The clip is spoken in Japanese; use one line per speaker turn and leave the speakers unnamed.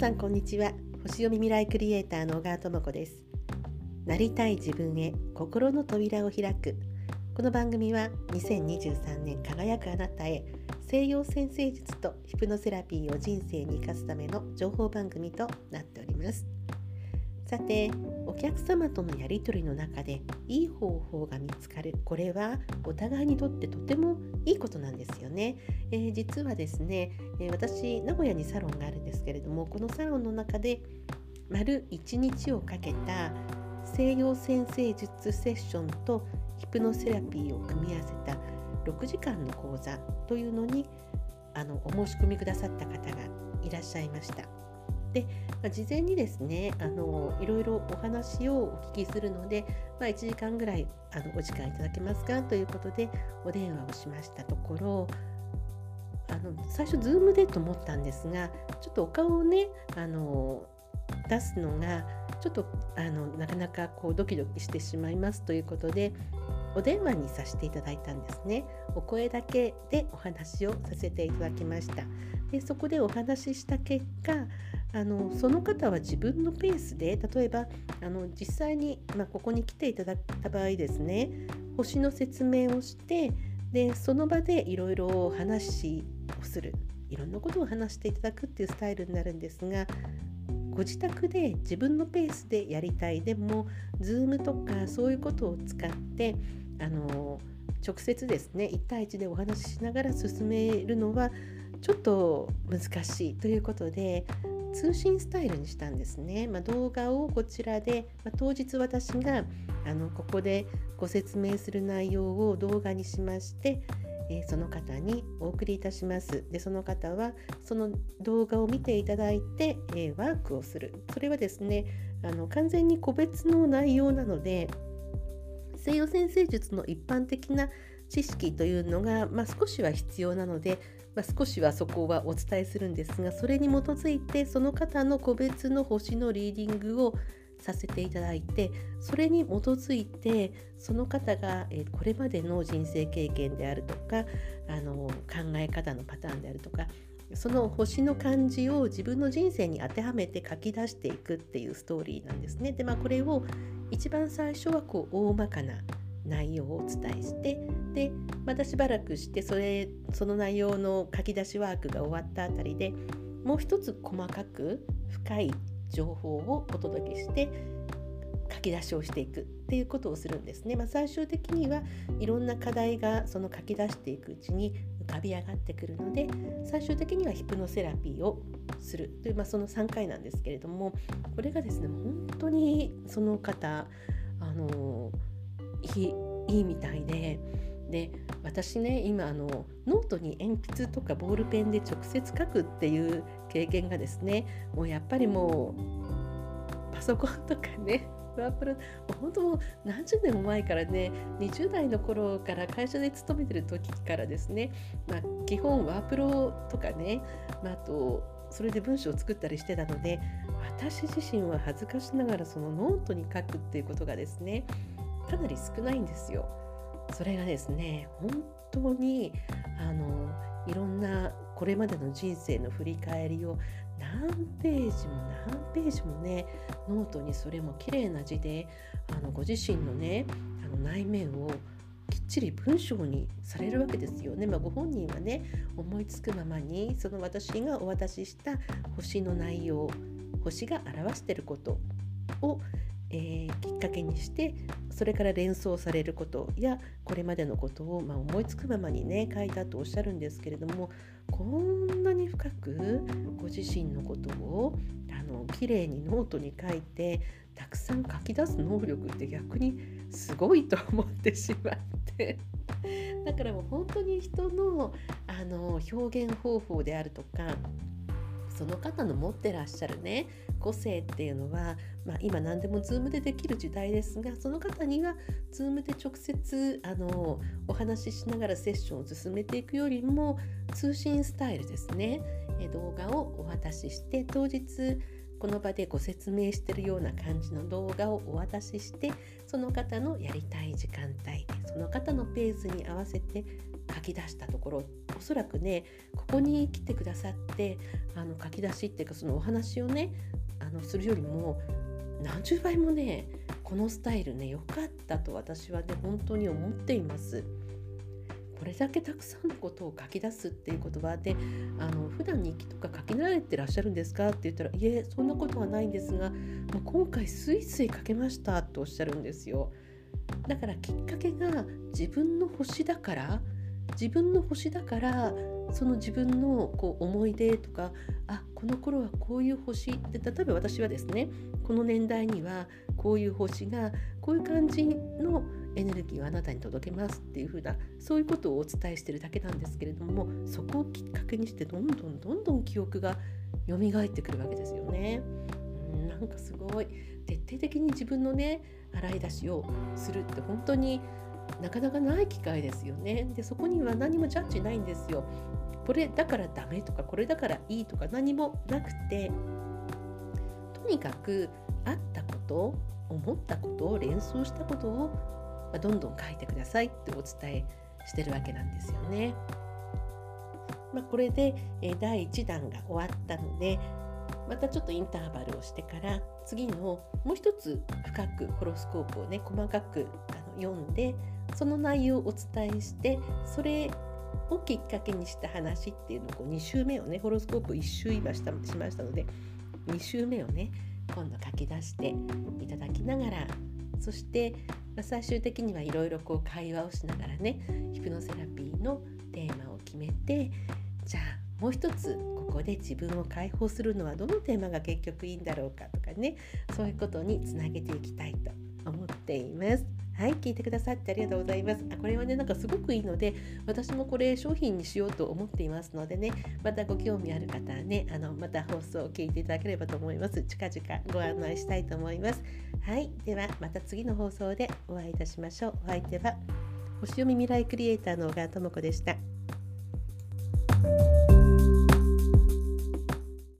さんこんにちは。星読み未来クリエイターの小川智子です。なりたい自分へ心の扉を開く。この番組は2023年輝くあなたへ西洋先生術とヒプノセラピーを人生に生かすための情報番組となっております。さてお客様とのやり取りの中でいい方法が見つかるこれはお互いにとってとてもいいことなんですよね、えー、実はですね、えー、私名古屋にサロンがあるんですけれどもこのサロンの中で丸1日をかけた西洋先生術セッションとヒプノセラピーを組み合わせた6時間の講座というのにあのお申し込みくださった方がいらっしゃいました。で、まあ、事前にですねあのいろいろお話をお聞きするので、まあ、1時間ぐらいあのお時間いただけますか？ということでお電話をしましたところあの最初 Zoom でと思ったんですがちょっとお顔をねあの出すのがちょっとあのなかなかこうドキドキしてしまいますということでお電話にさせていただいたんですね。お声だけでお話をさせていただきました。でそこでお話しした結果あのその方は自分のペースで例えばあの実際に、まあ、ここに来ていただいた場合ですね星の説明をしてでその場でいろいろ話をするいろんなことを話していただくっていうスタイルになるんですがご自宅で自分のペースでやりたいでも Zoom とかそういうことを使ってあの直接ですね1対1でお話ししながら進めるのはちょっと難しいということで通信スタイルにしたんですね、まあ、動画をこちらで、まあ、当日私があのここでご説明する内容を動画にしまして、えー、その方にお送りいたします。でその方はその動画を見ていただいて、えー、ワークをする。それはですねあの完全に個別の内容なので西洋先生術の一般的な知識というのが、まあ、少しは必要なのでまあ、少しはそこはお伝えするんですがそれに基づいてその方の個別の星のリーディングをさせていただいてそれに基づいてその方が、えこれまでの人生経験であるとかあの考え方のパターンであるとかその星の漢字を自分の人生に当てはめて書き出していくっていうストーリーなんですね。でまあこれを一番最初はこう大まかな内容をお伝えしてでまたしばらくしてそれその内容の書き出しワークが終わったあたりでもう一つ細かく深い情報をお届けして書き出しをしていくっていうことをするんですね。まあ、最終的にはいろんな課題がその書き出していくうちに浮かび上がってくるので最終的にはヒプノセラピーをするという、まあ、その3回なんですけれどもこれがですね本当にその方あのいいいいみたいで。で私ね今あのノートに鉛筆とかボールペンで直接書くっていう経験がですねもうやっぱりもうパソコンとかね ワープロ本当もう何十年も前からね20代の頃から会社で勤めてる時からですね、まあ、基本ワープロとかね、まあ、あとそれで文章を作ったりしてたので私自身は恥ずかしながらそのノートに書くっていうことがですねかなり少ないんですよ。それがですね本当にあのいろんなこれまでの人生の振り返りを何ページも何ページもねノートにそれも綺麗な字であのご自身のねあの内面をきっちり文章にされるわけですよね。まあ、ご本人はね思いつくままにその私がお渡しした星の内容星が表してることをえー、きっかけにしてそれから連想されることやこれまでのことを、ま、思いつくままにね書いたとおっしゃるんですけれどもこんなに深くご自身のことをあの綺麗にノートに書いてたくさん書き出す能力って逆にすごいと思ってしまって。だからもう本当に人のあの表現方法であるとかその方の持ってらっしゃるね個性っていうのは、まあ、今何でも Zoom でできる時代ですがその方には Zoom で直接あのお話ししながらセッションを進めていくよりも通信スタイルですね。動画をお渡しして当日この場でご説明してるような感じの動画をお渡ししてその方のやりたい時間帯その方のペースに合わせて書き出したところおそらくねここに来てくださってあの書き出しっていうかそのお話をねあのするよりも何十倍もねこのスタイルね良かったと私はね本当に思っています。これだけたくさんのことを書き出すっていう言葉であの普段日記とか書き慣れてらっしゃるんですかって言ったら「いえそんなことはないんですがもう今回スイスイ書けました」とおっしゃるんですよ。だからきっかけが自分の星だから自分の星だからその自分のこう思い出とかあこの頃はこういう星で例えば私はですねこの年代にはこういう星がこういう感じのエネルギーをあなたに届けますっていう風なそういうことをお伝えしてるだけなんですけれどもそこをきっかけにしてどんどんどんどん記憶が蘇ってくるわけですよね。うんなんかすごい徹底的に自分のね洗い出しをするって本当になかなかない機会ですよね。でそこには何もジャッジないんですよ。これだからダメとかこれだからいいとか何もなくてとにかくあったこと思ったことを連想したことをまどんどん書いてくださいってお伝えしてるわけなんですよね。まあ、これで、え第1弾が終わったのでまたちょっとインターバルをしてから次のもう一つ深くホロスコープをね細かくあの読んでその内容をお伝えしてそれをきっかけにした話っていうのをこう2週目をねホロスコープ1週今したしましたので2週目をね今度書き出していただきながらそして、まあ、最終的にはいろいろこう会話をしながらねヒプノセラピーのテーマを決めてじゃあもう一つここで自分を解放するのはどのテーマが結局いいんだろうかとかねそういうことにつなげていきたいと思っています。はい、聞いてくださってありがとうございます。あこれはね、なんかすごくいいので、私もこれ商品にしようと思っていますのでね、またご興味ある方はね、あのまた放送を聞いていただければと思います。近々ご案内したいと思います。はい、ではまた次の放送でお会いいたしましょう。お相手は星読み未来クリエイターの小川智子でした。